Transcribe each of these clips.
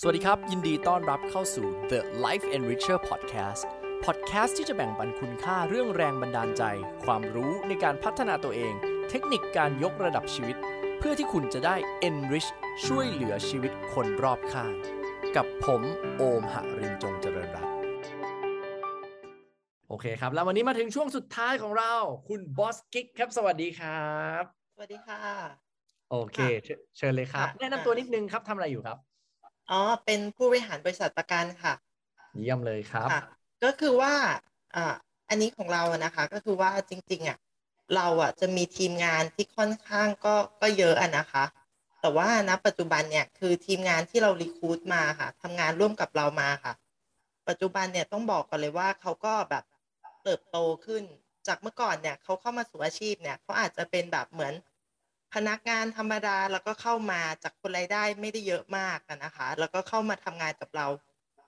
สวัสดีครับ ยินดีต้อนรับเข้าสู่ The Life Enricher Podcast Podcast ที่จะแบ่งปันคุณค่าเรื่องแรงบันดาลใจ ความรู้ในการพัฒนาตัวเอง เทคนิคการยกระดับชีวิต เพื่อที่คุณจะได้ enrich ช่วยเหลือชีวิตคนรอบข้าง กับผมโอมหรินจงเจริญรัตน์โอเคครับ แล้ววันนี้มาถึงช่วงสุดท้ายของเรา คุณบอสกิ๊กครับ สวัสดีครับ สวัสดีค่ะ โอเค เชิญเชิญเลยครับค่ะแนะนำตัวนิดนึงครับทำอะไรอยู่ครับ อ๋อ เป็นผู้บริหารบริษัทประกันค่ะ เยี่ยมเลยครับค่ะก็คือว่าอ่าอันนี้ของเราอะนะคะ ก็คือว่าจริงๆอะเราอะจะมีทีมงานที่ค่อนข้างก็ก็เยอะอะนะคะ แต่ว่าณปัจจุบันเนี่ยคือทีมงานที่เรารีคูดมาค่ะทำงานร่วมกับเรามาค่ะ ปัจจุบันเนี่ยต้องบอกก่อนเลยว่าเขาก็แบบเติบโตขึ้น จากเมื่อก่อนเนี่ยเขาเข้ามาสู่อาชีพเนี่ยเขาอาจจะเป็นแบบเหมือน พนักงานธรรมดาแล้วก็เข้ามาจากคนรายได้ไม่ได้เยอะมากอะนะคะ แล้วก็เข้ามาทำงานกับเรา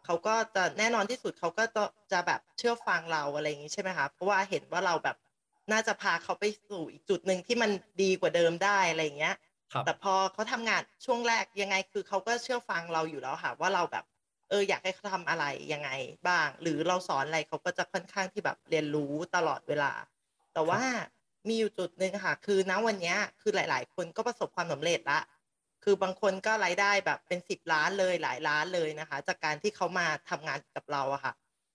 เขาก็จะแน่นอนที่สุดเขาก็จะจะแบบเชื่อฟังเราอะไรอย่างนี้ใช่ไหมคะเพราะว่าเห็นว่าเราแบบน่าจะพาเขาไปสู่อีกจุดหนึ่งที่มันดีกว่าเดิมได้อะไรอย่างเงี้ยครับแต่พอเขาทำงานช่วงแรกยังไงคือเขาก็เชื่อฟังเราอยู่แล้วค่ะ ว่าเราแบบเอออยากให้เขาทำอะไรยังไงบ้าง หรือเราสอนอะไรเขาก็จะค่อนข้างที่แบบเรียนรู้ตลอดเวลา แต่ว่า มีอยู่จุดหนึ่งค่ะ คือณวันเนี้ยคือหลาย ๆ คนก็ประสบความสำเร็จละคือบางคนก็รายได้แบบเป็นสิบล้านเลยหลายล้านเลยนะคะ จากการที่เขามาทำงานกับเราอะค่ะ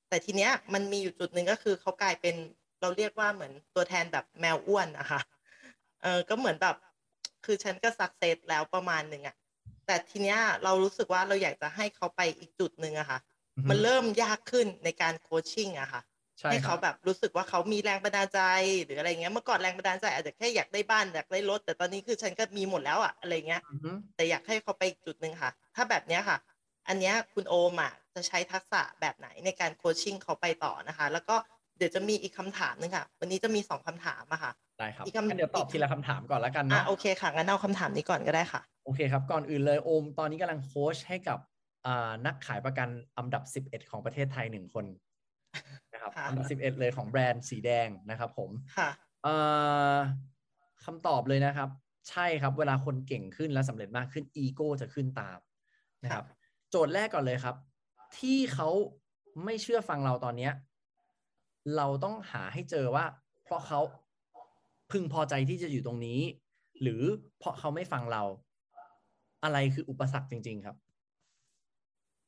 แต่ทีเนี้ยมันมีอยู่จุดหนึ่งก็คือเขากลายเป็นเราเรียกว่าเหมือนตัวแทนแบบแมวอ้วนนะคะเออก็เหมือนแบบคือฉันก็สักเซสแล้วประมาณหนึ่งอะแต่ทีเนี้ยเรารู้สึกว่าเราอยากจะให้เขาไปอีกจุดหนึ่งอะค่ะอือฮึมันเริ่มยากขึ้นในการโคชชิ่งอะค่ะ ใช่ให้คเขารับแบบรู้สึกว่าเขามีแรงบันดาลใจ หรืออะไรเงี้ยเมื่อก่อนแรงบันดาลใจอาจจะแค่อยากได้บ้านอยากได้รถ แต่ตอนนี้คือฉันก็มีหมดแล้วอะอะไรเงี้ยอือฮึแต่อยากให้เขาไปอีกจุดหนึ่งค่ะ ถ้าแบบเนี้ยค่ะ อันเนี้ยคุณโอมอะจะใช้ทักษะแบบไหนในการโคชชิ่งเขาไปต่อนะคะ แล้วก็เดี๋ยวจะมีอีกคำถามหนึงค่ะ วันนี้จะมีสองคำถามอะค่ะได้ครับอีกคำงั้นเดี๋ยวตอบทีละคำถามก่อนแล้วกันอะเนาะโอเคค่ะงั้นเอาคำถามนี้ก่อนก็ได้ค่ะโอเคครับก่อนอื่นเลยโอม ตอนนี้กำลังโค้ชให้กับอ่านักขายประกันอันดับ 11 ของประเทศไทยหนึ่งคน นะครับค่ะอันดับ11 เลยของแบรนด์สีแดงนะครับ ผมค่ะเอ่อคำตอบเลยนะครับ ใช่ครับ เวลาคนเก่งขึ้นและสำเร็จมากขึ้นอีโก้จะขึ้นตามนะครับ โจทย์แรกก่อนเลยครับ ที่เขาไม่เชื่อฟังเราตอนเนี้ยเราต้องหาให้เจอว่า เพราะเขาพึงพอใจที่จะอยู่ตรงนี้ หรือเพราะเขาไม่ฟังเรา อะไรคืออุปสรรคจริง ๆ ครับ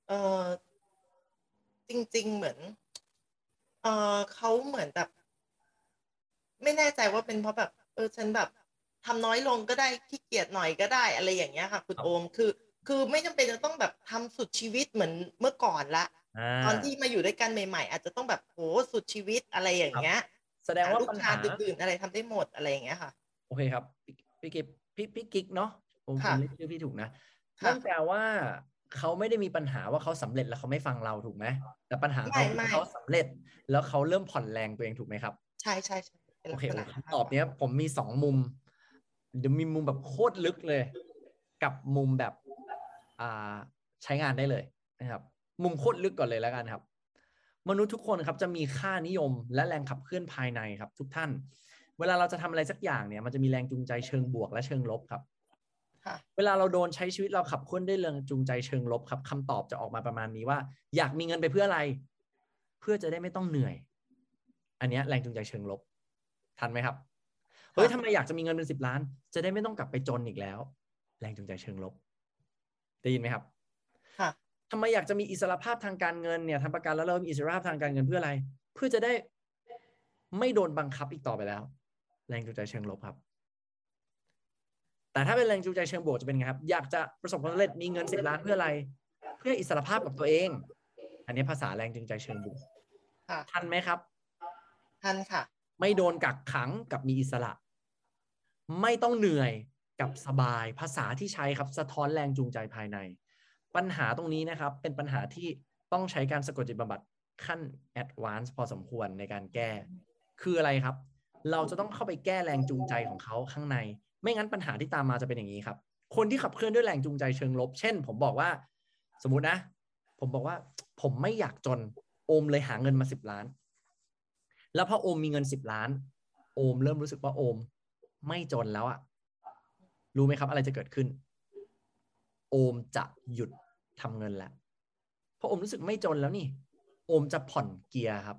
เออจริง ๆ เหมือน เออเขาเหมือนแบบ ไม่แน่ใจว่าเป็นเพราะแบบ เออฉันแบบทำน้อยลงก็ได้ขี้เกียจหน่อยก็ได้อะไรอย่างเงี้ยค่ะ คุณครับโอมคือ คือไม่จำเป็นจะต้องแบบทำสุดชีวิตเหมือนเมื่อก่อนละอ่าตอนที่มาอยู่ด้วยกันใหม่ ๆ อาจจะต้องแบบโหสุดชีวิตอะไรอย่างเงี้ย แสดงว่าลูกปัญค้าหาอื่นๆอะไรทำได้หมดอะไรอย่างเงี้ยค่ะ โอเคครับพี่พี่กิ๊บพี่พี่กิ๊กเนาะผมผค่ะมเรียกชื่อพี่ถูกนะค่ะนั่นแปลว่า เขาไม่ได้มีปัญหาว่าเขาสำเร็จแล้วเขาไม่ฟังเราถูกไหมแต่ปัญหาเขาไม่คือไม่เขาสำเร็จ แล้วเขาเริ่มผ่อนแรงตัวเองถูกไหมครับ ใช่ใช่ใช่เป็นโอลักเคษณะคำตอบเนี้ย ผมมีสองมุมเดี๋ยวมีมุมแบบโคตรลึกเลย กับมุมแบบอ่าใช้งานได้เลยนะครับ มุมโคตรลึกก่อนเลยแล้วกันครับ มนุษย์ทุกคนครับจะมีค่านิยม และแรงขับเคลื่อนภายในครับ ทุกท่าน เวลาเราจะทำอะไรสักอย่างเนี่ย มันจะมีแรงจูงใจเชิงบวกและเชิงลบครับค่ะ เวลาเราโดนใช้ชีวิตเราขับเคลื่อนด้วยแรงจูงใจเชิงลบครับคำตอบจะออกมาประมาณนี้ว่า อยากมีเงินไปเพื่ออะไร เพื่อจะได้ไม่ต้องเหนื่อย อันเนี้ยแรงจูงใจเชิงลบ ทันไหมครับเฮ้ยทำไมอยากจะมีเงินเป็นสิบล้าน จะได้ไม่ต้องกลับไปจนอีกแล้ว แรงจูงใจเชิงลบ ได้ยินไหมครับค่ะทำไมอยากจะมีอิสรภาพทางการเงินเนี่ยทำประกันแล้วเรามีอิสรภาพทางการเงินเพื่ออะไร เพื่อจะได้ไม่โดนบังคับอีกต่อไปแล้ว แรงจูงใจเชิงลบครับ แต่ถ้าเป็นแรงจูงใจเชิงบวกจะเป็นไงครับ อยากจะประสบความสำเร็จมีเงินสิบล้านเพื่ออะไร เพื่ออิสรภาพกับตัวเอง อันนี้ภาษาแรงจูงใจเชิงบวกค่ะทันไหมครับท่านค่ะ ไม่โดนกักขังกับมีอิสระ ไม่ต้องเหนื่อยกับสบายภาษาที่ใช้ครับสะท้อนแรงจูงใจภายใน ปัญหาตรงนี้นะครับ เป็นปัญหาที่ต้องใช้การสะกดจิตบำบัดขั้นแอดวานซ์พอสมควรในการแก้ คืออะไรครับ เราจะต้องเข้าไปแก้แรงจูงใจของเขาข้างใน ไม่งั้นปัญหาที่ตามมาจะเป็นอย่างนี้ครับ คนที่ขับเคลื่อนด้วยแรงจูงใจเชิงลบ เช่น ผมบอกว่า สมมุตินะ ผมบอกว่าผมไม่อยากจนโอมเลยหาเงินมาสิบล้าน แล้วพอโอมมีเงินสิบล้าน โอมเริ่มรู้สึกว่าโอม ไม่จนแล้วอะรู้ไหมครับ อะไรจะเกิดขึ้น โอมจะหยุดทำเงินแล้วเพราะโอมรู้สึกไม่จนแล้วนี่โอมจะผ่อนเกียร์ครับ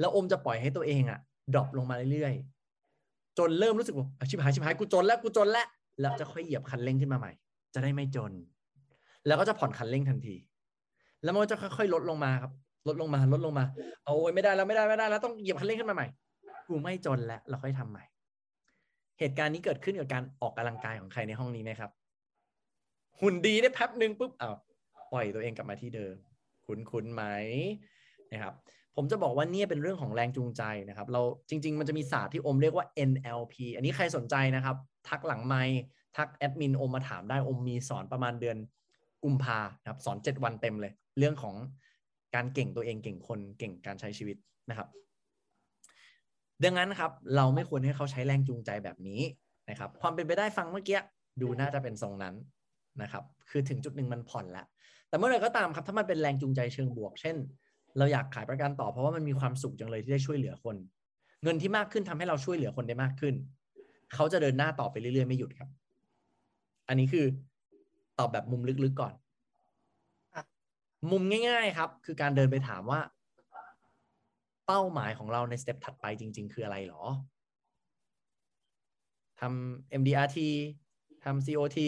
แล้วโอมจะปล่อยให้ตัวเองอะดรอปลงมาเรื่อยๆ จนเริ่มรู้สึกว่าชิบหายชิบหายกูจนแล้วกูจนแล้วแล้วจะค่อยเหยียบคันเร่งขึ้นมาใหม่ จะได้ไม่จน แล้วก็จะผ่อนคันเร่งทันที แล้วมันก็จะค่อยๆลดลงมาครับ ลดลงมาลดลงมาเอาโอ้ยไม่ได้แล้วไม่ได้ไม่ได้แล้วต้องเหยียบคันเร่งขึ้นมาใหม่กูไม่จนแล้วเราค่อยทำใหม่ เหตุการณ์นี้เกิดขึ้นกับการออกกำลังกายของใครในห้องนี้ไหมครับ หุ่นดีได้แป๊บหนึ่งปุ๊บเอาปล่อยตัวเองกลับมาที่เดิม คุ้นคุ้นไหมนะครับ ผมจะบอกว่านี่เป็นเรื่องของแรงจูงใจนะครับ เราจริง ๆ มันจะมีศาสตร์ที่อมเรียกว่า NLP อันนี้ใครสนใจนะครับ ทักหลังไมทักแอดมินอมมาถามได้อมมีสอนประมาณเดือนกุมภาครับสอน 7 วันเต็มเลย เรื่องของการเก่งตัวเองเก่งคนเก่งการใช้ชีวิตนะครับ ดังนั้นครับเราไม่ควรให้เขาใช้แรงจูงใจแบบนี้นะครับ ความเป็นไปได้ฟังเมื่อกี้ดูน่าจะเป็นทรงนั้นนะครับ คือถึงจุดหนึ่งมันผ่อนล้วแต่เมื่อไรก็ตามครับ ถ้ามันเป็นแรงจูงใจเชิงบวก เช่น เราอยากขายประกันต่อเพราะว่ามันมีความสุขจังเลยที่ได้ช่วยเหลือคน เงินที่มากขึ้นทำให้เราช่วยเหลือคนได้มากขึ้น เขาจะเดินหน้าต่อไปเรื่อยๆไม่หยุดครับ อันนี้คือตอบแบบมุมลึกๆก่อน มุมง่ายๆครับ คือการเดินไปถามว่า เป้าหมายของเราในสเต็ปถัดไปจริง ๆ คืออะไรหรอทำ MDRT ทำ COT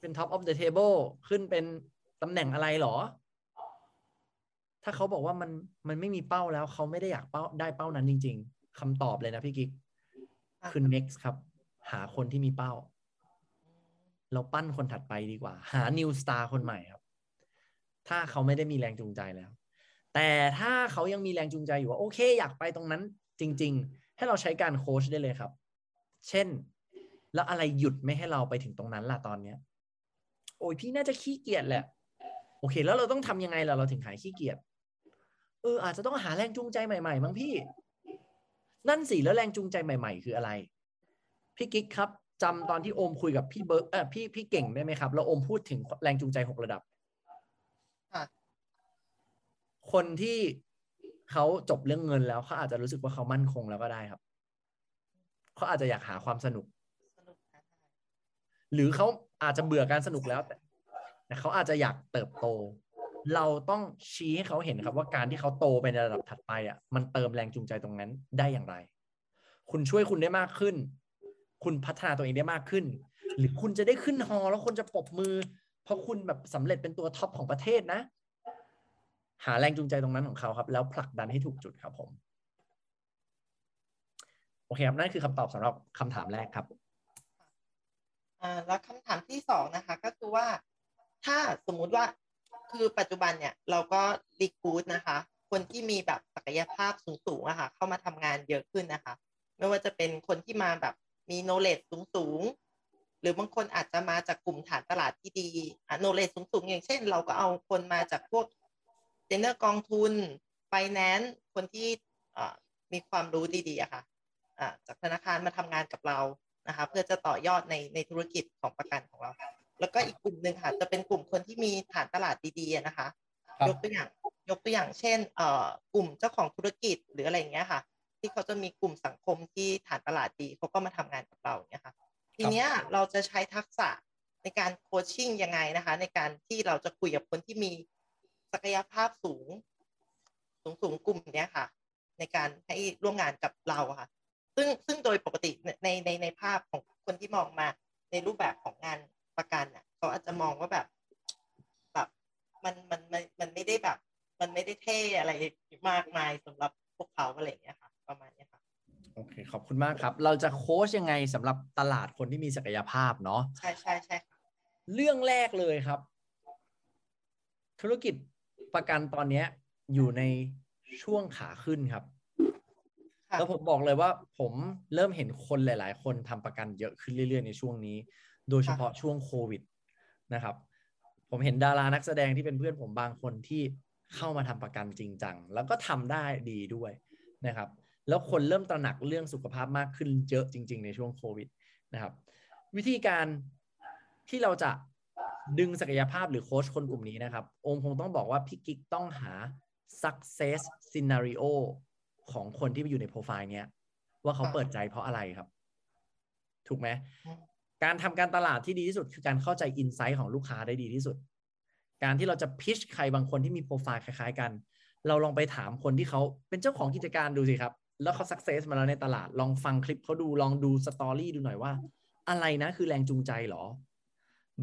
เป็น top of the table ขึ้นเป็นตำแหน่งอะไรหรอ ถ้าเขาบอกว่ามันมันไม่มีเป้าแล้วเขาไม่ได้อยากเป้าได้เป้านั้นจริง ๆคำตอบเลยนะพี่กิ๊กคือ next ครับ หาคนที่มีเป้า เราปั้นคนถัดไปดีกว่า หา new star คนใหม่ครับ ถ้าเขาไม่ได้มีแรงจูงใจแล้ว แต่ถ้าเขายังมีแรงจูงใจอยู่ว่า โอเค อยากไปตรงนั้น จริง ๆ ให้เราใช้การโค้ชได้เลยครับ เช่น แล้วอะไรหยุดไม่ให้เราไปถึงตรงนั้นล่ะตอนเนี้ย โอ้ยพี่น่าจะขี้เกียจแหละ โอเค แล้วเราต้องทำยังไงล่ะเราถึงหายขี้เกียจเอออาจจะต้องหาแรงจูงใจใหม่ๆมั้งพี่ นั่นสิแล้วแรงจูงใจใหม่ ๆ คืออะไร พี่กิ๊กครับจำตอนที่โอมคุยกับพี่เบิร์เออพี่พี่เก่งได้ไหมครับ แล้วโอมพูดถึงแรงจูงใจหกระดับคนที่เขาจบเรื่องเงินแล้วเขาอาจจะรู้สึกว่าเขามั่นคงแล้วก็ได้ครับเขาอาจจะอยากหาความสนุก หรือเขาอาจจะเบื่อการสนุกแล้วแต่แต่เขาอาจจะอยากเติบโต เราต้องชี้ให้เขาเห็นครับว่าการที่เขาโตไปในระดับถัดไปอะมันเติมแรงจูงใจตรงนั้นได้อย่างไร คุณช่วยคุณได้มากขึ้น คุณพัฒนาตัวเองได้มากขึ้น หรือคุณจะได้ขึ้นฮอแล้วคนจะปรบมือ เพราะคุณแบบสำเร็จเป็นตัวท็อปของประเทศนะ หาแรงจูงใจตรงนั้นของเขาครับ แล้วผลักดันให้ถูกจุดครับผมโอเคครับนั่นคือคำตอบสำหรับคำถามแรกครับอ่าแล้วคำถามที่สองนะคะ ก็คือว่าถ้าสมมุติว่า คือปัจจุบันเนี่ยเราก็รีคูดนะคะ คนที่มีแบบศักยภาพสูงๆอะค่ะ เข้ามาทำงานเยอะขึ้นนะคะ ไม่ว่าจะเป็นคนที่มาแบบมี knowledge สูงๆ หรือบางคนอาจจะมาจากกลุ่มฐานตลาดที่ดีอะ knowledge สูงๆ อย่างเช่น เราก็เอาคนมาจากพวกเจนเนอร์กองทุน finance คนที่มีความรู้ดีๆอะค่ะจากธนาคารมาทำงานกับเรานะคะ เพื่อจะต่อยอดในในธุรกิจของประกันของเรา แล้วก็อีกกลุ่มหนึ่งค่ะจะเป็นกลุ่มคนที่มีฐานตลาดดีๆนะคะ ยกตัวอย่างยกตัวอย่างเช่นเอ่อกลุ่มเจ้าของธุรกิจหรืออะไรอย่างเงี้ยค่ะ ที่เขาจะมีกลุ่มสังคมที่ฐานตลาดดีเขาก็มาทำงานกับเราเนี่ยค่ะ ทีเนี้ยเราจะใช้ทักษะในการโคชชิ่งยังไงนะคะ ในการที่เราจะคุยกับคนที่มีศักยภาพสูง สูงสูงกลุ่มเนี้ยค่ะ ในการให้ร่วมงานกับเราค่ะ ซึ่งซึ่งโดยปกติในในในภาพของคนที่มองมาในรูปแบบของงาน ประกันอะเขาอาจจะมองว่าแบบ แบบมันมันมันมันไม่ได้แบบ มันไม่ได้เท่อะไรมากมายสำหรับพวกเขาอะไรอย่างเงี้ยค่ะ ประมาณนี้ค่ะโอเคขอบคุณมากครับ เราจะโค้ชยังไงสำหรับตลาดคนที่มีศักยภาพเนาะใช่ใช่ใช่ค่ะเรื่องแรกเลยครับ ธุรกิจประกันตอนนี้อยู่ในช่วงขาขึ้นครับแล้วผมบอกเลยว่าผมเริ่มเห็นคนหลาย ๆ คนทำประกันเยอะขึ้นเรื่อย ๆ ในช่วงนี้ โดยเฉพาะช่วงโควิดนะครับ ผมเห็นดารานักแสดงที่เป็นเพื่อนผมบางคนที่เข้ามาทำประกันจริงจังแล้วก็ทำได้ดีด้วยนะครับ แล้วคนเริ่มตระหนักเรื่องสุขภาพมากขึ้นเยอะจริง ๆ ในช่วงโควิดนะครับ วิธีการที่เราจะดึงศักยภาพหรือโค้ชคนกลุ่มนี้นะครับ องค์คงต้องบอกว่าพี่กิ๊กต้องหา success scenario ของคนที่ไปอยู่ในโปรไฟล์เนี้ยว่าเขาเปิดใจเพราะอะไรครับ ถูกไหม การทำการตลาดที่ดีที่สุด คือการเข้าใจอินไซต์ของลูกค้าได้ดีที่สุด การที่เราจะพิชใครบางคนที่มีโปรไฟล์คล้ายๆกัน เราลองไปถามคนที่เขาเป็นเจ้าของกิจการดูสิครับ แล้วเขาสักเซสมาแล้วในตลาด ลองฟังคลิปเขาดู ลองดูสตอรี่ดูหน่อยว่า อะไรนะคือแรงจูงใจหรอ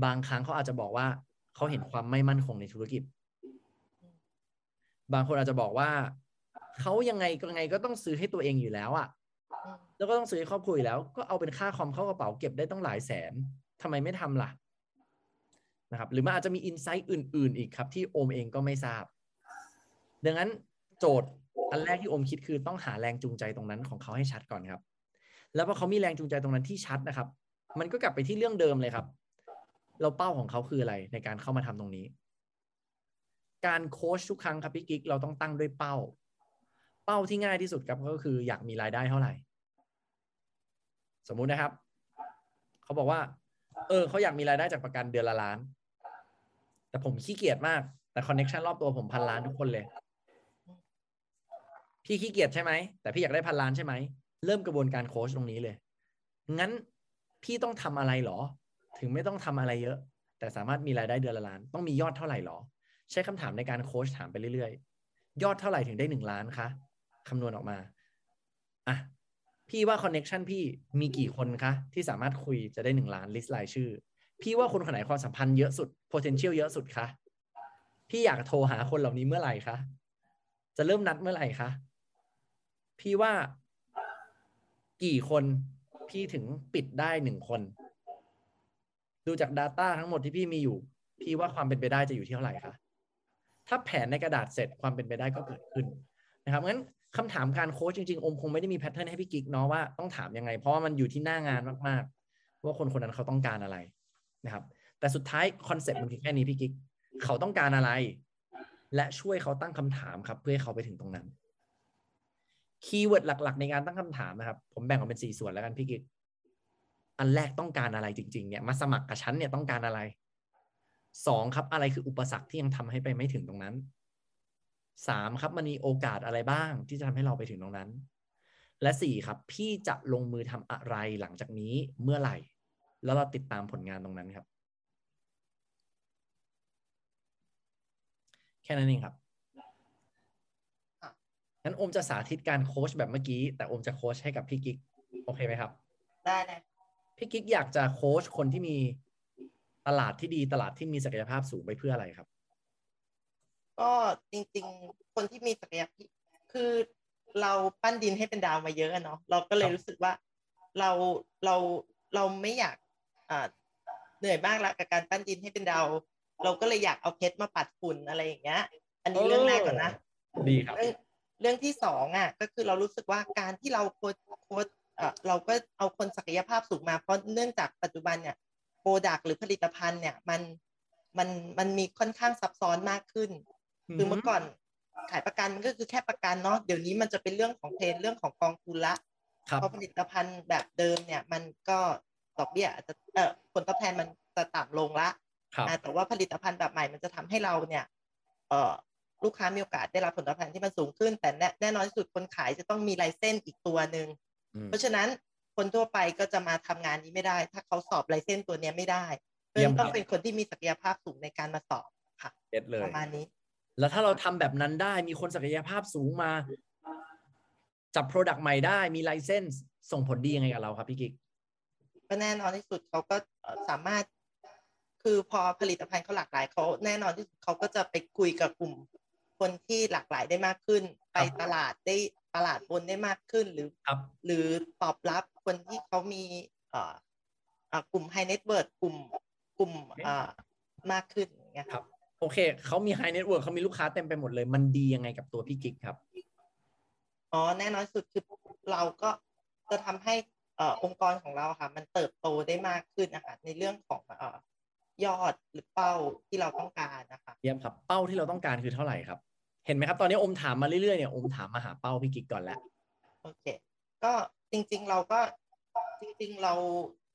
บางครั้งเขาอาจจะบอกว่าเขาเห็นความไม่มั่นคงในธุรกิจ บางคนอาจจะบอกว่าเขายังไงก็ยังไงก็ต้องซื้อให้ตัวเองอยู่แล้วอะ แล้วก็ต้องซื้อให้ครอบครัวอยู่แล้ว ก็เอาเป็นค่าคอมเข้ากระเป๋าเก็บได้ต้องหลายแสนทำไมไม่ทำล่ะนะครับ หรือมันอาจจะมีอินไซต์อื่น ๆ อีกครับ ที่โอมเองก็ไม่ทราบ ดังนั้นโจทย์อันแรกที่โอมคิดคือต้องหาแรงจูงใจตรงนั้นของเขาให้ชัดก่อนครับ แล้วพอเขามีแรงจูงใจตรงนั้นที่ชัดนะครับ มันก็กลับไปที่เรื่องเดิมเลยครับ เราเป้าของเขาคืออะไรในการเข้ามาทำตรงนี้ การโค้ชทุกครั้งครับพี่กิ๊กเราต้องตั้งด้วยเป้า เป้าที่ง่ายที่สุดครับก็คืออยากมีรายได้เท่าไหร่ สมมุตินะครับ เขาบอกว่า เออเขาอยากมีรายได้จากประกันเดือนละล้าน แต่ผมขี้เกียจมาก แต่ connection รอบตัวผมพันล้านทุกคนเลย พี่ขี้เกียจใช่ไหม แต่พี่อยากได้พันล้านใช่ไหม เริ่มกระบวนการโค้ชตรงนี้เลย งั้นพี่ต้องทำอะไรหรอ ถึงไม่ต้องทำอะไรเยอะ แต่สามารถมีรายได้เดือนละล้าน ต้องมียอดเท่าไหร่หรอ ใช้คำถามในการโค้ชถามไปเรื่อยๆ ยอดเท่าไหร่ถึงได้หนึ่งล้านคะคำนวณออกมา อะ พี่ว่า connection พี่มีกี่คนคะ ที่สามารถคุยจะได้หนึ่งล้าน list รายชื่อ พี่ว่าคนคนไหนความสัมพันธ์เยอะสุด potential เยอะสุดคะพี่อยากโทรหาคนเหล่านี้เมื่อไหร่คะจะเริ่มนัดเมื่อไหร่คะพี่ว่ากี่คนพี่ถึงปิดได้หนึ่งคน ดูจาก Data ทั้งหมดที่พี่มีอยู่ พี่ว่าความเป็นไปได้จะอยู่ที่เท่าไหร่คะถ้าแผนในกระดาษเสร็จความเป็นไปได้ก็เกิดขึ้นนะครับงั้น คำถามการโค้ชจริงๆผมคงไม่ได้มี pattern ให้พี่กิ๊กเนาะว่าต้องถามยังไง เพราะว่ามันอยู่ที่หน้างานมากๆ ว่าคนคนนั้นเขาต้องการอะไรนะครับ แต่สุดท้าย concept มันคือแค่นี้พี่กิ๊กเขาต้องการอะไร และช่วยเขาตั้งคำถามครับ เพื่อให้เขาไปถึงตรงนั้น keyword หลัก ๆ ในการตั้งคำถามนะครับ ผมแบ่งออกเป็นสี่ส่วนแล้วกันพี่กิ๊กอันแรกต้องการอะไรจริง ๆ เนี่ยมาสมัครกับฉันเนี่ยต้องการอะไรสองครับอะไรคืออุปสรรคที่ยังทำให้ไปไม่ถึงตรงนั้น สามครับมันมีโอกาสอะไรบ้างที่จะทำให้เราไปถึงตรงนั้น และสี่ครับ พี่จะลงมือทำอะไรหลังจากนี้เมื่อไหร่ แล้วเราติดตามผลงานตรงนั้นครับ แค่นั้นเองครับค่ะงั้นโอมจะสาธิตการโค้ชแบบเมื่อกี้ แต่โอมจะโค้ชให้กับพี่กิ๊กโอเคไหมครับ ได้เลยพี่กิ๊กอยากจะโค้ชคนที่มีตลาดที่ดีตลาดที่มีศักยภาพสูงไปเพื่ออะไรครับ ก็จริง ๆ คนที่มีศักยภาพคือเราปั้นดินให้เป็นดาวมาเยอะอะเนาะเราก็เลคยรับรู้สึกว่าเราเราเราไม่อยากอ่าเหนื่อยมากละกับการปั้นดินให้เป็นดาวเราก็เลยอยากเอาเพชรมาปัดฝุ่นอะไรอย่างเงี้ย อันนี้เรื่องแรกก่อนนะดีครับเรื่องเรื่องที่สองอะก็คือเรารู้สึกว่าการที่เราโค้ชโค้ชเอ่อเราก็เอาคนศักยภาพสูงมาเพราะเนื่องจากปัจจุบันเนี่ยโปรดักหรือผลิตภัณฑ์เนี่ยมันมันมันมีค่อนข้างซับซ้อนมากขึ้น คือเมื่อก่อนขายประกันมันก็คือแค่ประกันเนาะเดี๋ยวนี้มันจะเป็นเรื่องของเทรนเรื่องของกองทุนละครับเพราะผลิตภัณฑ์แบบเดิมเนี่ย มันก็ดอกเบี้ยอาจจะเอ่อผลตอบแทนมันจะต่ำลงละครับอ่าแต่ว่าผลิตภัณฑ์แบบใหม่มันจะทำให้เราเนี่ย เอ่อลูกค้ามีโอกาสได้รับผลตอบแทนที่มันสูงขึ้น แต่แน่แน่นอนที่สุดคนขายจะต้องมีลายเส้นอีกตัวหนึ่งอืมเพราะฉะนั้นคนทั่วไปก็จะมาทำงานนี้ไม่ได้ ถ้าเขาสอบลายเส้นตัวเนี้ยไม่ได้เพราะฉะนั้นต้องเป็นคนที่มีศักยภาพสูงในการมาสอบค่ะเก็ตเลยประมาณนี้ แล้วถ้าเราทำแบบนั้นได้มีคนศักยภาพสูงมา จับ Product ใหม่ได้มีไลเซนส์ส่งผลดียังไงกับเราครับพี่กิ๊กก็แน่นอนที่สุดเขาก็เอ่อสามารถ คือพอผลิตภัณฑ์เขาหลากหลายเขาแน่นอนที่สุดเขาก็จะไปคุยกับกลุ่มคนที่หลากหลายได้มากขึ้น ไปตลาดได้ตลาดบนได้มากขึ้นหรือครับหรือตอบรับคนที่เขามีเอ่อเอ่อกลุ่ม high net worth กลุ่มกลุ่มเอ่อมากขึ้นอย่างเงี้ยครับโอเคเขามี High Network เขามีลูกค้าเต็มไปหมดเลย มันดียังไงกับตัวพี่กิ๊กครับอ๋อแน่นอนที่สุดคือเราก็จะทำให้เอ่อองค์กรของเราค่ะ มันเติบโตได้มากขึ้นนะคะในเรื่องของเอ่อยอดหรือเป้าที่เราต้องการนะคะเยี่ยมครับ เป้าที่เราต้องการคือเท่าไหร่ครับ เห็นไหมครับ ตอนนี้อมถามมาเรื่อยๆเนี่ยอมถามมาหาเป้าพี่กิ๊กก่อนแล้วโอเค ก็จริง ๆ เราก็จริง ๆ เรา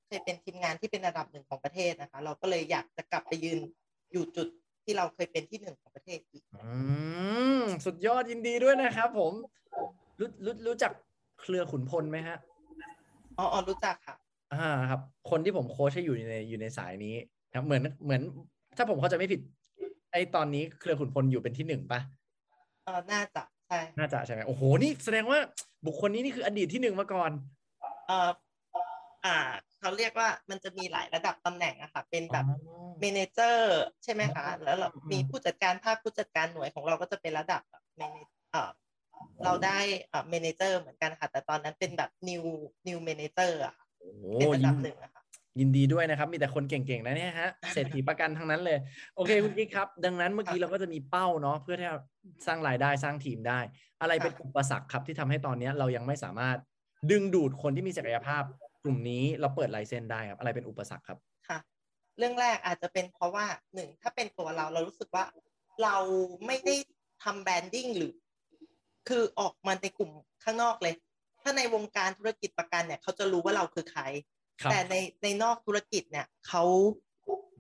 เคยเป็นทีมงานที่เป็นระดับหนึ่งของประเทศนะคะ เราก็เลยอยากจะกลับไปยืนอยู่จุด ที่เราเคยเป็นที่หนึ่งของประเทศอีกอืมสุดยอดยินดีด้วยนะครับ ผมรู้รู้รู้จักเครือขุนพลไหมฮะอ๋ออ๋อรู้จักค่ะ อ่าครับ คนที่ผมโค้ชให้อยู่ในอยู่ในสายนี้นะครับเหมือนเหมือน ถ้าผมเข้าใจไม่ผิด ไอตอนนี้เครือขุนพลอยู่เป็นที่หนึ่งปะเออน่าจะใช่น่าจะใช่ไหมโอ้โหนี่แสดงว่าบุคคลนี้นี่คืออดีตที่หนึ่งมาก่อน เอออ่า เขาเรียกว่ามันจะมีหลายระดับตำแหน่งอะค่ะเป็นแบบอ๋อเมเนเจอร์ใช่ไหมคะอ๋อแล้วเราอืมมีผู้จัดการภาคผู้จัดการหน่วยของเราก็จะเป็นระดับแบบเมเนเออเราได้เอ่อ manager เหมือนกันค่ะ แต่ตอนนั้นเป็นแบบ new new manager อะค่ะโอ้โหเป็นระยิดันบหนึ่งอะค่ะยินดีด้วยนะครับ มีแต่คนเก่งๆนะเนี่ยฮะเศรษฐีประกันทั้งนั้นเลย โอเคคุณกิ๊กครับ ดังนั้นเมื่อกี้เราก็จะมีเป้าเนาะเพื่อที่จะสร้างรายได้สร้างทีมได้ อะไรเป็นค่ะอุปสรรคครับที่ทำให้ตอนเนี้ยเรายังไม่สามารถดึงดูดคนที่มีศักยภาพ กลุ่มนี้เราเปิด license ได้ครับ อะไรเป็นอุปสรรคครับค่ะ เรื่องแรกอาจจะเป็นเพราะว่าหนึ่งถ้าเป็นตัวเราเรารู้สึกว่าเราไม่ได้ทำ branding หรือ คือออกมาในกลุ่มข้างนอกเลย ถ้าในวงการธุรกิจประกันเนี่ยเขาจะรู้ว่าเราคือใครครับแต่ในในนอกธุรกิจเนี่ยเขา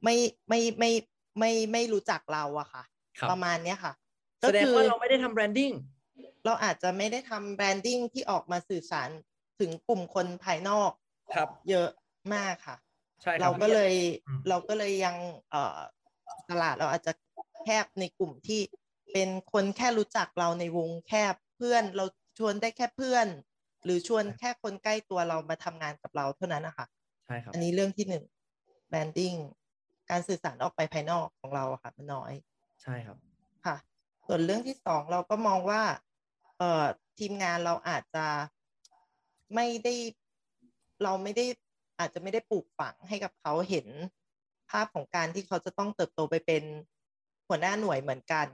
ไม่ไม่ไม่ไม่ไม่รู้จักเราอะค่ะครับประมาณเนี้ยค่ะแสดงว่าเราไม่ได้ทำ branding เราอาจจะไม่ได้ทำ branding ที่ออกมาสื่อสารถึงกลุ่มคนภายนอก ครับ เยอะมากค่ะ ใช่ครัเราก็เลยอืมเราก็เลยยังเอ่อตลาดเราอาจจะแคบในกลุ่มที่เป็นคนแค่รู้จักเราในวงแคบเพื่อนเราชวนได้แค่เพื่อน หรือชวนแค่คนใกล้ตัวเรามาทำงานกับเราเท่านั้นนะคะใช่ครับอันนี้เรื่องที่หนึ่งแบรนดิ้งการสื่อสารออกไปภายนอกของเราอะค่ะมันน้อย ใช่ครับค่ะ ส่วนเรื่องที่สองเราก็มองว่าเอ่อทีมงานเราอาจจะไม่ได้ เราไม่ได้อาจจะไม่ได้ปลูกฝังให้กับเขาเห็นภาพของการที่เขาจะต้องเติบโตไปเป็นหัวหน้าหน่วยเหมือนกัน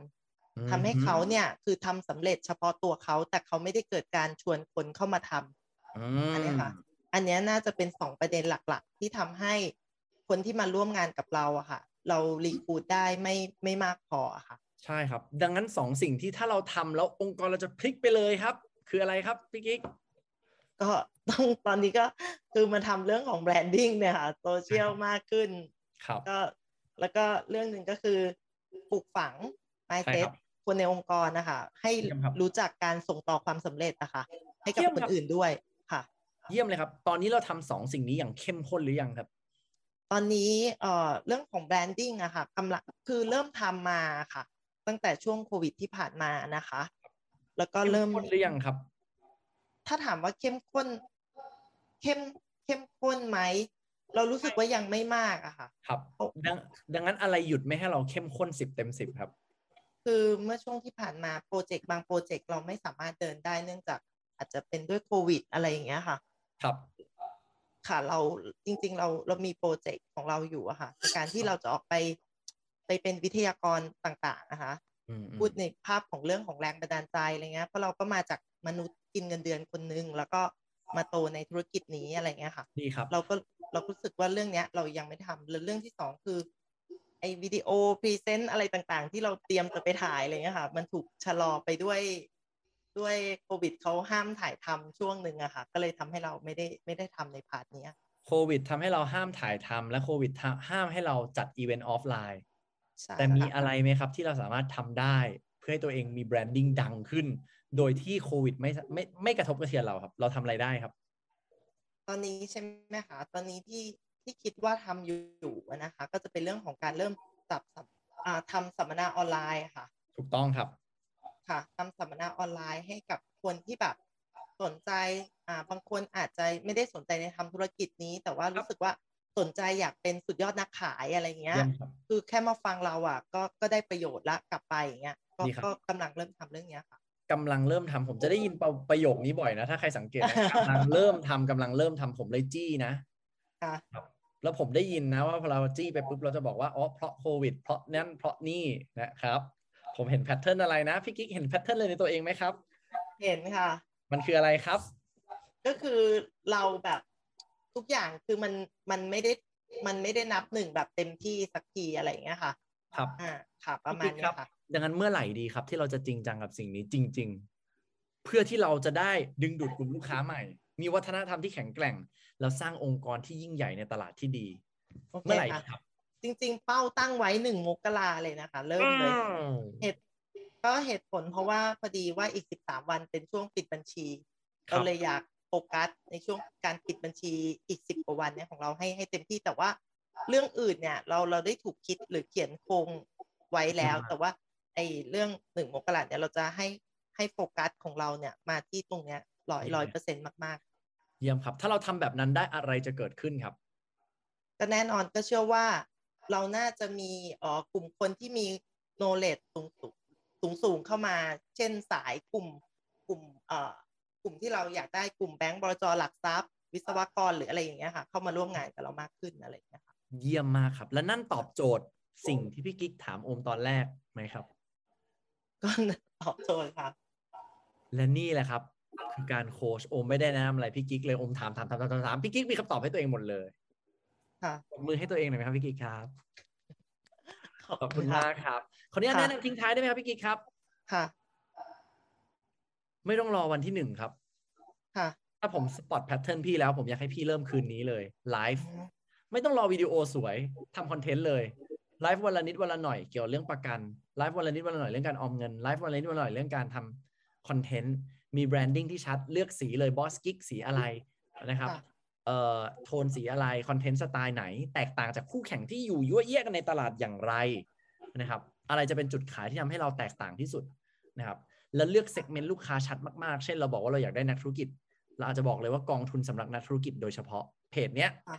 อืมทำให้เขาเนี่ยคือทำสำเร็จเฉพาะตัวเขา แต่เขาไม่ได้เกิดการชวนคนเข้ามาทำอือันนี้มค่ะ อันเนี้ยน่าจะเป็นสองประเด็นหลักๆ ที่ทำให้คนที่มาร่วมงานกับเราอะค่ะ เรารีคูดได้ไม่ไม่มากพออะค่ะ ใช่ครับ ดังนั้นสองสิ่งที่ถ้าเราทำแล้วองค์กรเราจะพลิกไปเลยครับ คืออะไรครับพี่กิ๊ก ก็ต้องตอนนี้ก็คือมาทำเรื่องของ branding เนี่ยค่ะโซเชียลมากขึ้นครับก็แล้วก็เรื่องหนึ่งก็คือปลูกฝังใช่ mindset ครับคนในองค์กรนะคะ ให้เยี่ยมครับรู้จักการส่งต่อความสำเร็จนะคะ ให้กับเยี่ยมคนครับอื่นด้วยค่ะ เยี่ยมเลยครับ ตอนนี้เราทำสองสิ่งนี้อย่างเข้มข้นหรือยังครับ ตอนนี้เอ่อเรื่องของ branding อะค่ะกำลังคือเริ่มทำมาค่ะ ตั้งแต่ช่วงโควิดที่ผ่านมานะคะ แล้วก็เริ่มข้นหรือยังครับ ถ้าถามว่าเข้มข้น เข้มเข้มข้นไหม เรารู้สึกว่ายังไม่มากอะค่ะ ครับโอ้ดังดังนั้นอะไรหยุดไม่ให้เราเข้มข้นสิบเต็มสิบครับ คือเมื่อช่วงที่ผ่านมาโปรเจกต์บางโปรเจกต์เราไม่สามารถเดินได้เนื่องจากอาจจะเป็นด้วยโควิดอะไรอย่างเงี้ยค่ะ ครับ ค่ะเราจริง ๆ เราเรามีโปรเจกต์ของเราอยู่อะค่ะในการที่เราจะออกไปไปเป็นวิทยากรต่าง ๆ นะคะอืมอืมพูดในภาพของเรื่องของแรงบันดาลใจอะไรเงี้ยเพราะเราก็มาจากมนุษย์ กินเงินเดือนคนนึงแล้วก็มาโตในธุรกิจนี้อะไรเงี้ยค่ะดีครับ เราก็เรารู้สึกว่าเรื่องเนี้ย เรายังไม่ทำแล้วเรื่องที่สองคือไอ้วิดีโอ present อะไรต่างๆ ที่เราเตรียมจะไปถ่ายอะไรเงี้ยค่ะ มันถูกชะลอไปด้วยด้วยโควิดเขาห้ามถ่ายทำช่วงหนึ่งอะค่ะ ก็เลยทำให้เราไม่ได้ไม่ได้ทำใน part เนี้ยโควิดทำให้เราห้ามถ่ายทำและโควิดทำห้ามให้เราจัด event offline ใช่แต่มีค่ะอะไรไหมครับที่เราสามารถทำได้ เพื่อให้ตัวเองมี branding ดังขึ้น โดยที่โควิดไม่ไม่ไม่กระทบกระเทือนเราครับ เราทำอะไรได้ครับ ตอนนี้ใช่ไหมคะตอนนี้ที่ที่คิดว่าทำอยู่อะนะคะ ก็จะเป็นเรื่องของการเริ่มจับสัมอ่าทำสัมมนาออนไลน์ค่ะ ถูกต้องครับ ค่ะทำสัมมนาออนไลน์ให้กับคนที่แบบสนใจอ่าบางคนอาจจะไม่ได้สนใจในทำธุรกิจนี้ แต่ว่ารู้สึกว่าสนใจอยากเป็นสุดยอดนักขายอะไรเงี้ยเยี่ยมครับคือแค่มาฟังเราอะ ก็ก็ได้ประโยชน์ละกลับไปอย่างเงี้ยก็ดีครับก็กำลังเริ่มทำเรื่องเนี้ยค่ะ กำลังเริ่มทำผมจะได้ยินประประโยคนี้บ่อยนะ ถ้าใครสังเกตนะกำลังเริ่มทำกำลังเริ่มทำผมเลยจี้นะค่ะแล้วผมได้ยินนะว่าพอเราจี้ไปปุ๊บเราจะบอกว่าอ๋อเพราะโควิด เพราะนั่นเพราะนี่นะครับ ผมเห็น pattern อะไรนะพี่กิ๊กเห็น pattern เลยในตัวเองไหมครับ เห็นค่ะ มันคืออะไรครับ ก็คือเราแบบทุกอย่างคือมันมันไม่ได้มันไม่ได้นับหนึ่งแบบเต็มที่สักทีอะไรอย่างเงี้ยค่ะ ครับอ่าค่ะประมาณพี่กิ๊กเนี้ยค่ะ ดังนั้นเมื่อไหร่ดีครับ ที่เราจะจริงจังกับสิ่งนี้จริง ๆ เพื่อที่เราจะได้ดึงดูดกลุ่มลูกค้าใหม่ มีวัฒนธรรมที่แข็งแกร่ง แล้วสร้างองค์กรที่ยิ่งใหญ่ในตลาดที่ดีโอเคเมื่อไหร่ค่ะครับ จริง ๆ เป้าตั้งไว้หนึ่งมกราเลยนะคะ เริ่มเลยอืมเหตุก็เหตุผลเพราะว่าพอดีว่าอีกสิบสามวันเป็นช่วงปิดบัญชีครัก็บเลยอยากโฟกัสในช่วงการปิดบัญชีอีกสิบกว่าวันเนี่ยของเราให้ให้เต็มที่แต่ว่าเรื่องอื่นเนี่ยเราเราได้ถูกคิดหรือเขียนโครงไว้แล้วอ่าแต่ว่า ไอ้เรื่องหนึ่งมกราเนี่ยเราจะให้ให้โฟกัสของเราเนี่ยมาที่ตรงเนี้ยร้อยร้อยเปอร์เซ็นต์มากเยี่ยมครับ ถ้าเราทำแบบนั้นได้อะไรจะเกิดขึ้นครับๆก็แน่นอนก็เชื่อว่า เราน่าจะมีเอ๋อกลุ่มคนที่มี knowledge สูงสูงสูงสูงเข้ามา เช่นสายกลุ่มกลุ่มเอ่อกลุ่มที่เราอยากได้กลุ่มแบงก์บรจหลักทรัพย์ วิศวกรหรืออะไรอย่างเงี้ยค่ะ เข้ามาร่วมงานกับเรามากขึ้นอะไรอย่างเงี้ยค่ะเยี่ยมมากครับ และนั่นตอบโจทย์สิ่งที่พี่กิ๊กถามโอมตอนแรกไหมครับ ก็ตอบโจทย์ค่ะและนี่แหละครับ คือการโค้ชโอมไม่ได้แนะนำอะไรพี่กิ๊กเลยโอมถามถามถามถามถามถามพี่กิ๊กมีคำตอบให้ตัวเองหมดเลยค่ะปรบมือให้ตัวเองหน่อยไหมครับพี่กิ๊กครับขอบขอบคุคุณณค่ะมากครับขออนุญาตค่ะแนะนำทิ้งท้ายได้ไหมครับพี่กิ๊กครับค่ะ ไม่ต้องรอวันที่หนึ่งครับ ค่ะ ถ้าผม spot pattern พี่แล้วผมอยากให้พี่เริ่มคืนนี้เลยไลฟ์อืมไม่ต้องรอวิดีโอสวยทำคอนเทนต์เลยไลฟ์วันละนิดวันละหน่อยเกี่ยวกับเรื่องประกัน ไลฟ์วันละนิดวันละหน่อยเรื่องการออมเงินไลฟ์วันละนิดวันละหน่อยเรื่องการทำคอนเทนต์มี branding ที่ชัดเลือกสีเลยบอสกิ๊กสีอะไรนะครับค่ะเอ่อโทนสีอะไรคอนเทนต์สไตล์ไหน แตกต่างจากคู่แข่งที่อยู่ยั้วเยี้ยกันในตลาดอย่างไรนะครับอะไรจะเป็นจุดขายที่ทำให้เราแตกต่างที่สุดนะครับแล้วเลือก segment ลูกค้าชัดมากๆ เช่นเราบอกว่าเราอยากได้นักธุรกิจ เราอาจจะบอกเลยว่ากองทุนสำหรับนักธุรกิจโดยเฉพาะเพจเนี้ยค่ะ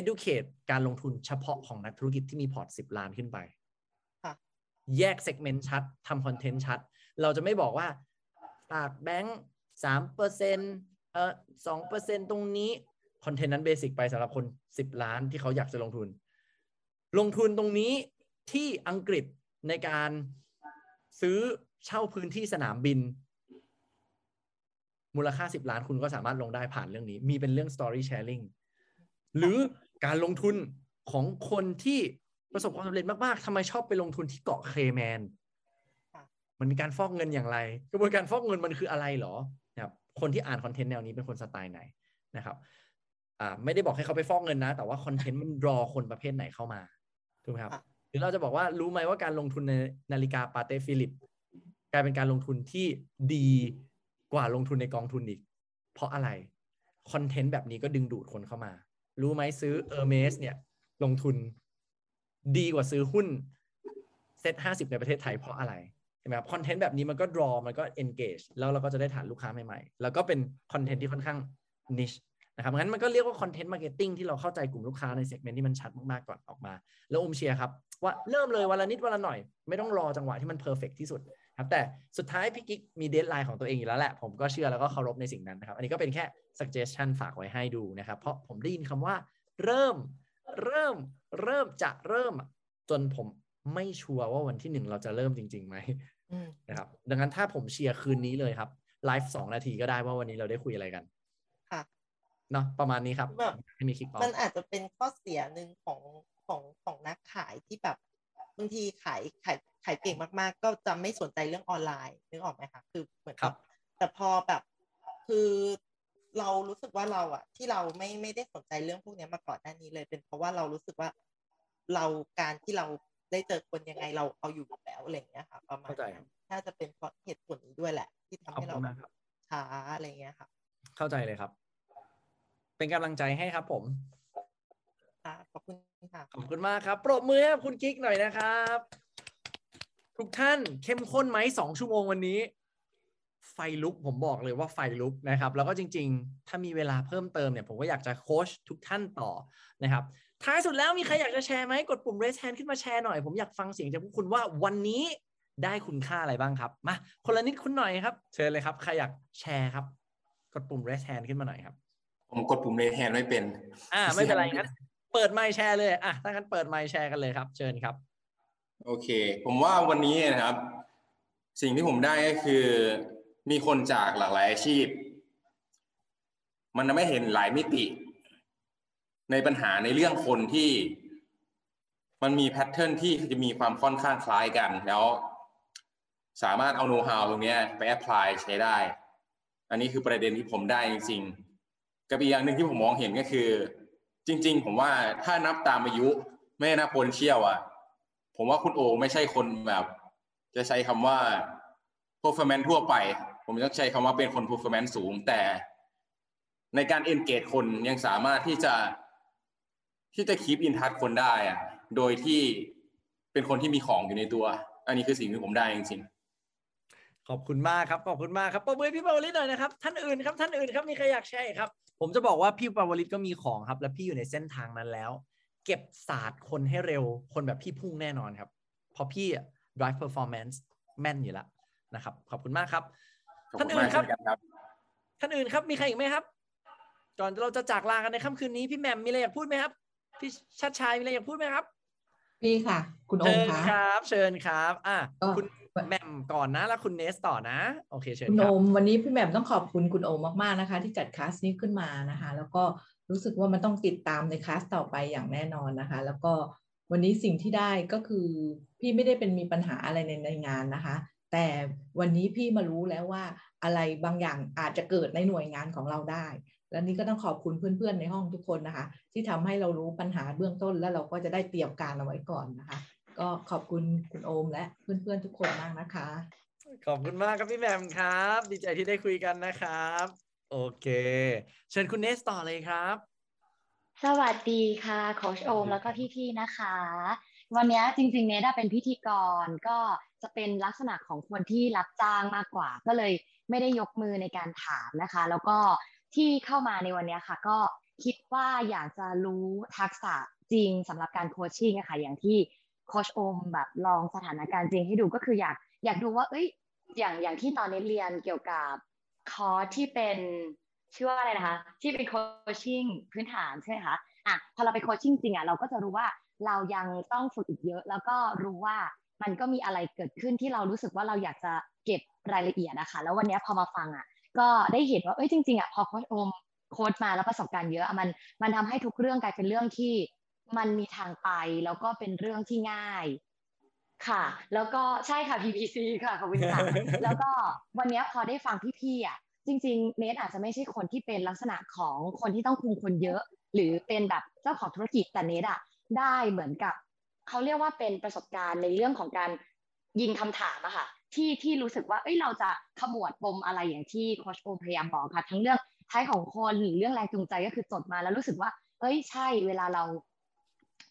educate การลงทุนเฉพาะของนักธุรกิจที่มีพอร์ต 10 ล้านขึ้นไปค่ะ แยก segment ชัดทำคอนเทนต์ชัด เราจะไม่บอกว่าฝากแบงค์สามเปอร์เซ็นต์เออสองเปอร์เซ็นต์ตรงนี้คอนเทนต์นั้น basic ไปสำหรับคน10ล้านที่เขาอยากจะลงทุน ลงทุนตรงนี้ที่อังกฤษในการซื้อเช่าพื้นที่สนามบิน มูลค่า 10 ล้านคุณก็สามารถลงได้ผ่านเรื่องนี้ มีเป็นเรื่อง story sharing หรือการลงทุนของคนที่ ประสบความสำเร็จมากๆทำไมชอบไปลงทุนที่เกาะเคแมนค่ะมันมีการฟอกเงินอย่างไร กระบวนการฟอกเงินมันคืออะไรหรอนะครับคนที่อ่านคอนเทนต์แนวนี้เป็นคนสไตล์ไหนนะครับอ่าไม่ได้บอกให้เขาไปฟอกเงินนะ แต่ว่าคอนเทนต์มันรอคนประเภทไหนเข้ามาถูกไหมครับค่ะหรือเราจะบอกว่ารู้ไหมว่าการลงทุนในนาฬิกา Patek Philippeกลายเป็นการลงทุนที่ดีกว่าลงทุนในกองทุนอีก เพราะอะไรคอนเทนต์แบบนี้ก็ดึงดูดคนเข้ามา รู้ไหมซื้อ Hermès เนี่ยลงทุน ดีกว่าซื้อหุ้นเซ็ตห้าสิบในประเทศไทยเพราะอะไรใช่ไหมครับคอนเทนต์แบบนี้มันก็ draw มันก็ engage แล้วเราก็จะได้ฐานลูกค้าใหม่ๆ แล้วก็เป็นคอนเทนต์ที่ค่อนข้าง niche นะครับงั้นมันก็เรียกว่า content marketing ที่เราเข้าใจกลุ่มลูกค้าใน segment ที่มันชัดมากๆก่อนออกมา แล้วโอมเชียร์ครับ ว่าเริ่มเลยวันละนิดวันละหน่อย ไม่ต้องรอจังหวะที่มัน perfect ที่สุดครับแต่สุดท้ายพี่กิ๊กมี deadline ของตัวเองอยู่แล้วแหละ ผมก็เชื่อแล้วก็เคารพในสิ่งนั้นนะครับ อันนี้ก็เป็นแค่ suggestion ฝากไว้ให้ดูนะครับ เพราะผมได้ยินคำว่าเริ่ม เริ่มเริ่มจะเริ่ม จนผมไม่ชัวร์ว่าวันที่หนึ่งเราจะเริ่มจริงๆไหมอืมนะครับดังนั้นถ้าผมเชียร์คืนนี้เลยครับไลฟ์สองนาทีก็ได้ว่าวันนี้เราได้คุยอะไรกัน ค่ะเนาะประมาณนี้ครับแบบให้มีคลิกออฟมันอาจจะเป็นข้อเสียหนึ่งของของของนักขายที่แบบบางทีขายขายขายเก่งมากๆ ก็จะไม่สนใจเรื่องออนไลน์นึกออกไหมคะคือเหมือนครับแต่พอแบบคือ เรารู้สึกว่าเราอะที่เราไม่ไม่ได้สนใจเรื่องพวกเนี้ยมาก่อนหน้านี้เลย เป็นเพราะว่าเรารู้สึกว่าเราการที่เราได้เจอคนยังไงเราเอาอยู่แล้วอะไรอย่างเงี้ยค่ะประมาณเข้าใจนั้นน่าจะเป็นเพราะเหตุผลนี้ด้วยแหละ ที่ทำขอบให้คุเราณมากครับช้าอะไรเงี้ยค่ะ เข้าใจเลยครับ เป็นกำลังใจให้ครับ ผมค่ะขอบคุณค่ะขอบคุณมากครับปรบมือให้กับคุณกิ๊กหน่อยนะครับ ทุกท่านเข้มข้นไหมสองชั่วโมงวันนี้ ไฟลุกผมบอกเลยว่าไฟลุกนะครับ แล้วก็จริง ๆ ถ้ามีเวลาเพิ่มเติมเนี่ย ผมก็อยากจะโค้ชทุกท่านต่อนะครับ ท้ายสุดแล้วมีใครอยากจะแชร์ไหมกดปุ่ม raise hand ขึ้นมาแชร์หน่อย ผมอยากฟังเสียงจากพวกคุณว่าวันนี้ได้คุณค่าอะไรบ้างครับ มาคนละนิดคุณหน่อยครับ เชิญเลยครับ ใครอยากแชร์ครับ กดปุ่ม raise hand ขึ้นมาหน่อยครับ ผมกดปุ่มเลแฮนไม่เป็น อ่า ไม่เป็นไรงั้นเปิดไมค์แชร์เลยอะถ้างั้นเปิดไมค์แชร์กันเลยครับ เชิญครับ โอเค ผมว่าวันนี้นะครับ สิ่งที่ผมได้ก็คือ มีคนจากหลากหลายอาชีพ มันทำให้เห็นหลายมิติ ในปัญหาในเรื่องคนที่มันมี pattern ที่จะมีความค่อนข้างคล้ายกัน แล้ว สามารถเอาโน้ตฮาวตรงนี้ไป apply ใช้ได้ อันนี้คือประเด็นที่ผมได้จริงๆกับอีกอย่างหนึ่งที่ผมมองเห็นก็คือ จริง ๆ ผมว่าถ้านับตามอายุ ไม่นับ potential อะ ผมว่าคุณโอไม่ใช่คนแบบ จะใช้คำว่า performance ทั่วไป ผมต้องใช้คำว่าเป็นคน performance สูง แต่ในการ engage คนยังสามารถที่จะที่จะ keep in touch คนได้อะโดยที่เป็นคนที่มีของอยู่ในตัว อันนี้คือสิ่งที่ผมได้จริงขอบคุณมากครับ ขอบคุณมากครับปรบมือพี่ปาวลิตหน่อยนะครับ ท่านอื่นครับ ท่านอื่นครับ มีใครอยากแชร์ครับ ผมจะบอกว่าพี่ปาวลิตก็มีของครับ และพี่อยู่ในเส้นทางนั้นแล้ว เก็บศาสตร์คนให้เร็ว คนแบบพี่พุ่งแน่นอนครับ เพราะพี่ drive performance แม่นอยู่แล้วนะครับ ขอบคุณมากครับ ท่านคุณอื่มานกครับเช่นกันครับท่านอื่นครับ มีใครอีกไหมครับ ก่อนเราจะจากลากันในค่ำคืนนี้พี่แหม่มมีอะไรอยากพูดไหมครับ พี่ชัดชัยมีอะไรอยากพูดไหมครับพี่ค่ะ คุณโอเชิมญคะครับ เชิญครับ อะก็คุณแหม่มก่อนนะ แล้วคุณเนสต่อนะ โอเคเชิญคุณคโอรับมวันนี้พี่แหม่มต้องขอบคุณคุณโอมมากๆนะคะ ที่จัดคลาสนี้ขึ้นมานะคะ แล้วก็รู้สึกว่ามันต้องติดตามในคลาสต่อไปอย่างแน่นอนนะคะ แล้วก็วันนี้สิ่งที่ได้ก็คือพี่ไม่ได้เป็นมีปัญหาอะไรในในงานนะคะ แต่วันนี้พี่มารู้แล้วว่าอะไรบางอย่างอาจจะเกิดในหน่วยงานของเราได้ และนี่ก็ต้องขอบคุณเพื่อนๆในห้องทุกคนนะคะ ที่ทำให้เรารู้ปัญหาเบื้องต้นแล้วเราก็จะได้เตรียมการเอาไว้ก่อนนะคะ ก็ขอบคุณคุณโอมและเพื่อนๆทุกคนมากนะคะ ขอบคุณมากครับพี่แหม่มครับ ดีใจที่ได้คุยกันนะครับ โอเค เชิญคุณเนสต่อเลยครับ สวัสดีค่ะโคชโอมแล้วก็พี่ๆนะคะ วันนี้จริงๆเนด้าเป็นพิธีกรก็ จะเป็นลักษณะของคนที่รับจ้างมากกว่า ก็เลยไม่ได้ยกมือในการถามนะคะ แล้วก็ที่เข้ามาในวันนี้ค่ะ ก็คิดว่าอยากจะรู้ทักษะจริงสำหรับการโคชชิ่งอะค่ะอย่างที่โคชโอมแบบลองสถานการณ์จริงให้ดูก็คืออยากอยากดูว่า เอ้ยอย่างอย่างที่ตอนนี้เรียนเกี่ยวกับคอร์สที่เป็นชื่อว่าอะไรนะคะ ที่เป็นโคชชิ่งพื้นฐานใช่ไหมคะอะพอเราไปโคชชิ่งจริงอะเราก็จะรู้ว่าเรายังต้องฝึกอีกเยอะ แล้วก็รู้ว่า มันก็มีอะไรเกิดขึ้นที่เรารู้สึกว่าเราอยากจะเก็บรายละเอียดนะคะแล้ววันนี้พอมาฟังอะ ก็ได้เห็นว่าเอ้ยจริงๆอะพอโค้ชโอมโค้ชมาแล้วประสบการณ์เยอะอะมันมันทำให้ทุกเรื่องกลายเป็นเรื่องที่มันมีทางไปแล้วก็เป็นเรื่องที่ง่าย ค่ะ แล้วก็ใช่ค่ะ PPC ค่ะขอบคุณค่ะแล้วก็วันนี้พอได้ฟังพี่ๆอะจริงๆเนทอาจจะไม่ใช่คนที่เป็นลักษณะของคนที่ต้องคุมคนเยอะ หรือเป็นแบบเจ้าของธุรกิจแต่เนทอะได้เหมือนกับ เขาเรียกว่าเป็นประสบการณ์ในเรื่องของการยิงคำถามอะค่ะที่ที่รู้สึกว่าเอ้ยเราจะขมวดปมอะไรอย่างที่โคชโอพยายามบอกค่ะ ทั้งเรื่องท้ายของคนหรือเรื่องแรงจูงใจก็คือจดมาแล้วรู้สึกว่า เอ้ยใช่เวลาเรา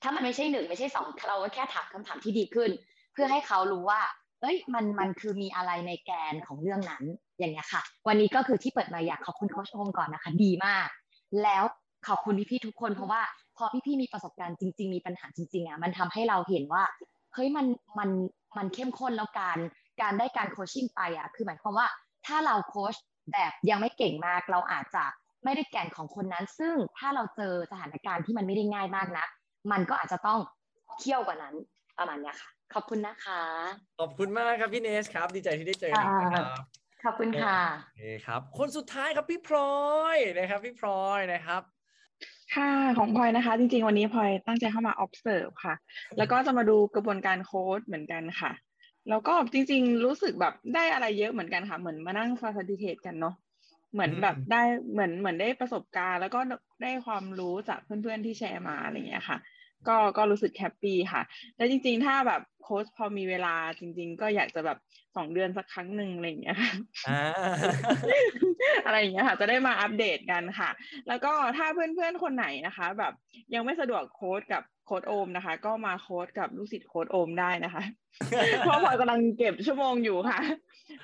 ถ้ามันไม่ใช่หนึ่งไม่ใช่สองเราก็แค่ถามคำถามที่ดีขึ้น เพื่อให้เขารู้ว่า เอ้ย มันมันคือมีอะไรในแกนของเรื่องนั้นอย่างเงี้ยค่ะ วันนี้ก็คือที่เปิดมาอยากขอบคุณโคชโอมก่อนนะคะ ดีมาก แล้วขอบคุณพี่ๆทุกคนเพราะว่า พอพี่ๆมีประสบการณ์จริง ๆ มีปัญหาจริงๆอะมันทำให้เราเห็นว่าเฮ้ยมันมันมันเข้มข้นแล้วการการได้การโคชชิ่งไปอะคือหมายความว่าถ้าเราโค้ชแบบยังไม่เก่งมากเราอาจจะไม่ได้แกนของคนนั้น ซึ่งถ้าเราเจอสถานการณ์ที่มันไม่ได้ง่ายมากนะมันก็อาจจะต้องเคี่ยวกว่านั้นประมาณเนี้ยค่ะ ขอบคุณนะคะ ขอบคุณมากครับพี่เนสครับ ดีใจที่ได้เจอกันอีกนะครับขอบคุณค่ะโอเคครับ คนสุดท้ายครับพี่พลอยนะครับ พี่พลอยนะครับ ค่ะของพลอยนะคะ จริงๆ วันนี้พลอยตั้งใจเข้ามา observe ค่ะ แล้วก็จะมาดูกระบวนการโค้ดเหมือนกันค่ะ แล้วก็จริงๆ รู้สึกแบบได้อะไรเยอะเหมือนกันค่ะ เหมือนมานั่ง facilitate กันเนาะเหมือนแบบได้เหมือนเหมือนได้ประสบการณ์ แล้วก็ได้ความรู้จากเพื่อนๆที่แชร์มาอะไรอย่างเงี้ยค่ะ ก็ก็รู้สึกแฮปปี้ค่ะ แล้วจริง ๆ ถ้าแบบโค้ชพอมีเวลาจริง ๆ ก็อยากจะแบบสองเดือนสักครั้งหนึ่งอะไรอย่างเงี้ยค่ะอ่าอะไรอย่างเงี้ยค่ะ จะได้มาอัปเดตกันค่ะ แล้วก็ถ้าเพื่อนๆคนไหนนะคะ แบบยังไม่สะดวกโค้ชกับโค้ชโอมนะคะ ก็มาโค้ชกับลูกศิษย์โค้ชโอมได้นะคะเพราะพลอยกำลังเก็บชั่วโมงอยู่ค่ะ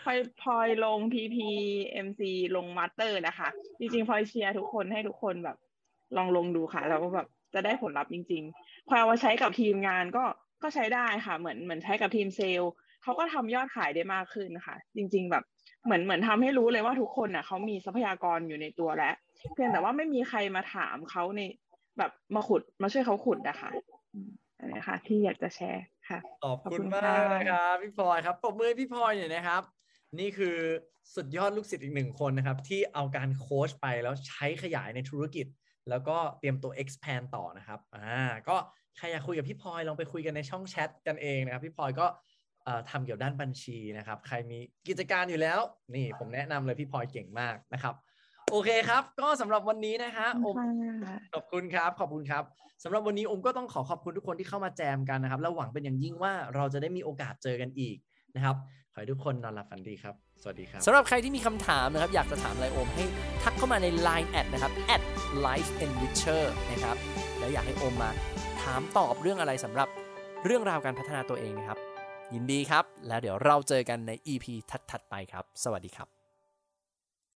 พลอยพลอยลง PP MC ลง master นะคะ จริงๆพลอยเชียร์ทุกคนให้ทุกคนแบบ ลองลงดูค่ะ แล้วก็แบบ จะได้ผลลัพธ์จริง ๆพลอยเอาใช้กับทีมงานก็ก็ใช้ได้ค่ะ เหมือนเหมือนใช้กับทีมเซลล์เขาก็ทำยอดขายได้มากขึ้นค่ะ จริง ๆ แบบเหมือนเหมือนทำให้รู้เลยว่าทุกคนน่ะเขามีทรัพยากรอยู่ในตัวแล้วเพียงแต่ว่าไม่มีใครมาถามเขาในแบบมาขุดมาช่วยเขาขุดนะคะอันนี้ค่ะที่อยากจะแชร์ค่ะ ขอบคุณมากนะครับพี่พลอยครับปรบมือพี่พลอยหน่อยนะครับ นี่คือสุดยอดลูกศิษย์อีกหนึ่งคนนะครับ ที่เอาการโค้ชไปแล้วใช้ขยายในธุรกิจ แล้วก็เตรียมตัว expand ต่อนะครับอ่าก็ใครอยากคุยกับพี่พลอยลองไปคุยกันในช่องแชทกันเองนะครับพี่พลอยก็เอ่อทำเกี่ยวด้านบัญชีนะครับ ใครมีกิจการอยู่แล้ว นี่ผมแนะนำเลยพี่พลอยเก่งมากนะครับ โอเคครับ ก็สำหรับวันนี้นะฮะโอมค่ะขอบคุณครับ ขอบคุณครับสำหรับวันนี้อมก็ต้องขอขอบคุณทุกคนที่เข้ามาแจมกันนะครับ แล้วหวังเป็นอย่างยิ่งว่าเราจะได้มีโอกาสเจอกันอีกนะครับ ขอให้ทุกคนนอนหลับฝันดีครับ สวัสดีครับสำหรับใครที่มีคำถามนะครับ อยากจะถามไลโอมให้ทักเข้ามาใน Line แอดนะครับ at life enricher นะครับ แล้วอยากให้โอมมาถามตอบเรื่องอะไรสำหรับเรื่องราวการพัฒนาตัวเองนะครับ ยินดีครับ แล้วเดี๋ยวเราเจอกันใน EP ถัดๆไปครับ สวัสดีครับ